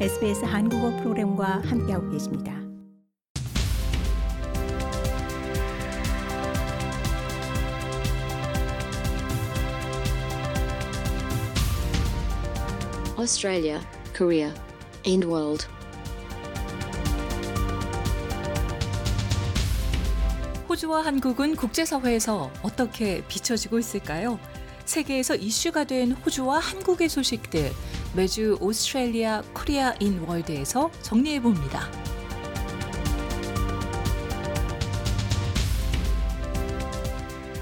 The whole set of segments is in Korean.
SBS 한국어 프로그램과 함께하고 계십니다. Australia, Korea, and world. 호주와 한국은 국제사회에서 어떻게 비춰지고 있을까요? 세계에서 이슈가 된 호주와 한국의 소식들 매주 Australia Korea in World에서 정리해 봅니다.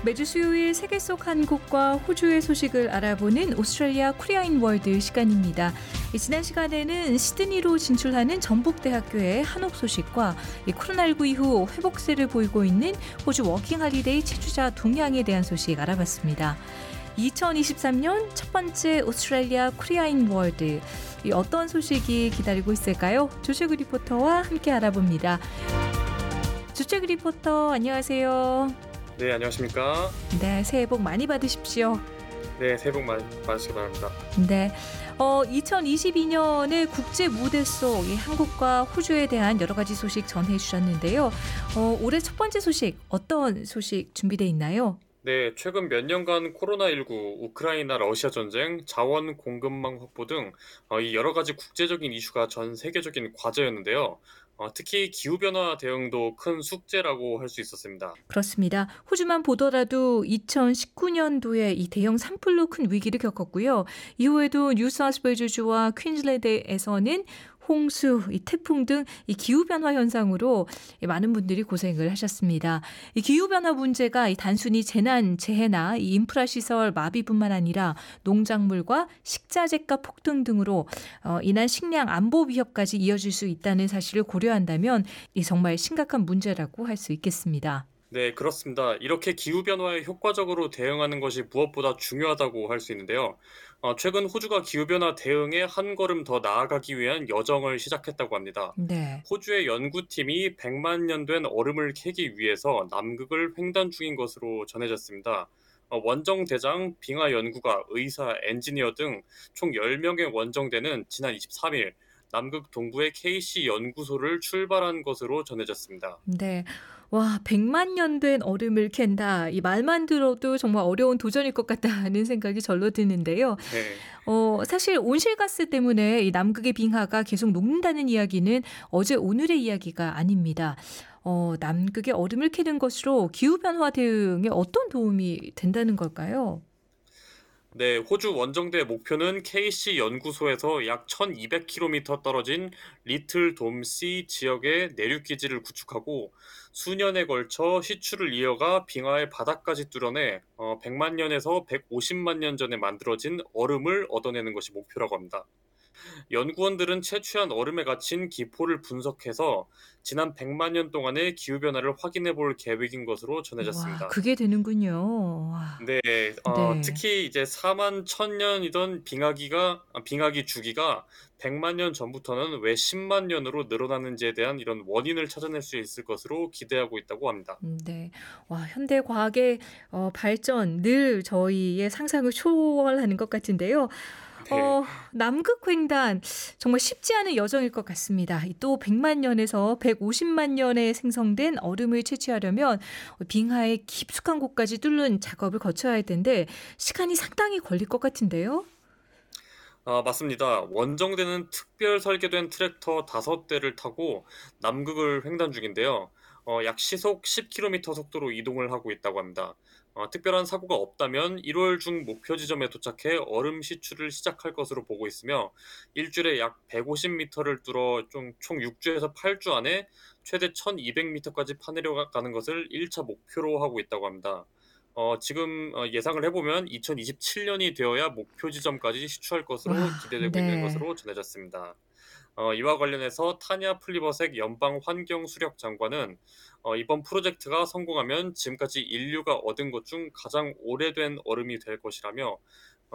매주 수요일 세계 속 한국과 호주의 소식을 알아보는 Australia Korea in World 시간입니다. 지난 시간에는 시드니로 진출하는 전북대학교의 한옥 소식과 코로나19 이후 회복세를 보이고 있는 호주 working holiday 체류자 동향에 대한 소식 알아봤습니다. 2023년 첫 번째 Australia Korea in World 어떤 소식이 기다리고 있을까요? 조세그 리포터와 함께 알아봅니다. 조세그 리포터 안녕하세요. 네, 안녕하십니까? 네, 새해 복 많이 받으십시오. 네, 새해 복 많이 받으시기 바랍니다. 네. 어, 2022년의 국제 무대 속 한국과 호주에 대한 여러 가지 소식 전해 주셨는데요. 어, 올해 첫 번째 소식 어떤 소식 준비되어 있나요? 네, 최근 몇 년간 코로나19, 우크라이나 러시아 전쟁, 자원 공급망 확보 등 어, 여러 가지 국제적인 이슈가 전 세계적인 과제였는데요. 어, 특히 기후변화 대응도 큰 숙제라고 할 수 있었습니다. 그렇습니다. 호주만 보더라도 2019년도에 이 대형 산불로 큰 위기를 겪었고요. 이후에도 뉴사우스웨일즈주와 퀸즐랜드에서는 홍수, 이 태풍 등 이 기후 변화 현상으로 많은 분들이 고생을 하셨습니다. 이 기후 변화 문제가 이 단순히 재난, 재해나 이 인프라 시설 마비뿐만 아니라 농작물과 식자재가 폭등 등으로 어, 인한 식량 안보 위협까지 이어질 수 있다는 사실을 고려한다면 이 정말 심각한 문제라고 할 수 있겠습니다. 네, 그렇습니다. 이렇게 기후변화에 효과적으로 대응하는 것이 무엇보다 중요하다고 할 수 있는데요. 어, 최근 호주가 기후변화 대응에 한 걸음 더 나아가기 위한 여정을 시작했다고 합니다. 네. 호주의 연구팀이 100만 년 된 얼음을 캐기 위해서 남극을 횡단 중인 것으로 전해졌습니다. 어, 원정 대장, 빙하 연구가, 의사, 엔지니어 등 총 10명의 원정대는 지난 23일 남극 동부의 KC 연구소를 출발한 것으로 전해졌습니다. 네. 와, 100만 년 된 얼음을 캔다. 이 말만 들어도 정말 어려운 도전일 것 같다는 생각이 절로 드는데요. 네. 어, 사실 온실가스 때문에 이 남극의 빙하가 계속 녹는다는 이야기는 어제 오늘의 이야기가 아닙니다. 어, 남극의 얼음을 캐는 것으로 기후변화 대응에 어떤 도움이 된다는 걸까요? 네, 호주 원정대 목표는 KC 연구소에서 약 1200km 떨어진 리틀 돔시 지역의 내륙 기지를 구축하고 수년에 걸쳐 시추를 이어가 빙하의 바닥까지 뚫어내 어, 100만 년에서 150만 년 전에 만들어진 얼음을 얻어내는 것이 목표라고 합니다. 연구원들은 채취한 얼음에 갇힌 기포를 분석해서 지난 100만 년 동안의 기후 변화를 확인해 볼 계획인 것으로 전해졌습니다. 와, 그게 되는군요. 와. 네, 어, 네. 특히 이제 4만 1000년이던 빙하기가 아, 빙하기 주기가 100만 년 전부터는 왜 10만 년으로 늘어나는지에 대한 이런 원인을 찾아낼 수 있을 것으로 기대하고 있다고 합니다. 음, 네. 와, 현대 과학의 어, 발전 늘 저희의 상상을 초월하는 것 같은데요. 네. 어, 남극 횡단 정말 쉽지 않은 여정일 것 같습니다. 또 100만 년에서 150만 년에 생성된 얼음을 채취하려면 빙하의 깊숙한 곳까지 뚫는 작업을 거쳐야 할 텐데 시간이 상당히 걸릴 것 같은데요. 아, 맞습니다. 원정대는 특별 설계된 트랙터 5대를 타고 남극을 횡단 중인데요. 어, 약 시속 10km 속도로 이동을 하고 있다고 합니다. 어, 특별한 사고가 없다면 1월 중 목표 지점에 도착해 얼음 시추를 시작할 것으로 보고 있으며 일주일에 약 150m를 뚫어 좀총 6주에서 8주 안에 최대 1200m까지 파내려가는 것을 1차 목표로 하고 있다고 합니다. 어, 지금 어, 예상을 해보면 2027년이 되어야 목표 지점까지 시추할 것으로 와, 기대되고 네. 있는 것으로 전해졌습니다. 어, 이와 관련해서 타냐 플리버색 연방 환경 수력 장관은 어, 이번 프로젝트가 성공하면 지금까지 인류가 얻은 것 중 가장 오래된 얼음이 될 것이라며 어,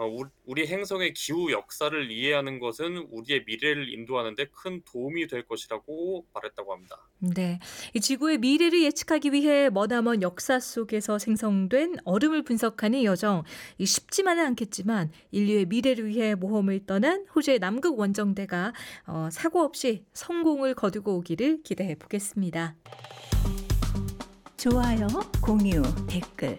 우- 우리 행성의 기후 역사를 이해하는 것은 우리의 미래를 인도하는 데 큰 도움이 될 것이라고 말했다고 합니다. 네. 이 지구의 미래를 예측하기 위해 머나먼 역사 속에서 생성된 얼음을 분석하는 여정. 이 쉽지만은 않겠지만 인류의 미래를 위해 모험을 떠난 호주의 남극 원정대가 어, 사고 없이 성공을 거두고 오기를 기대해 보겠습니다. 좋아요, 공유, 댓글,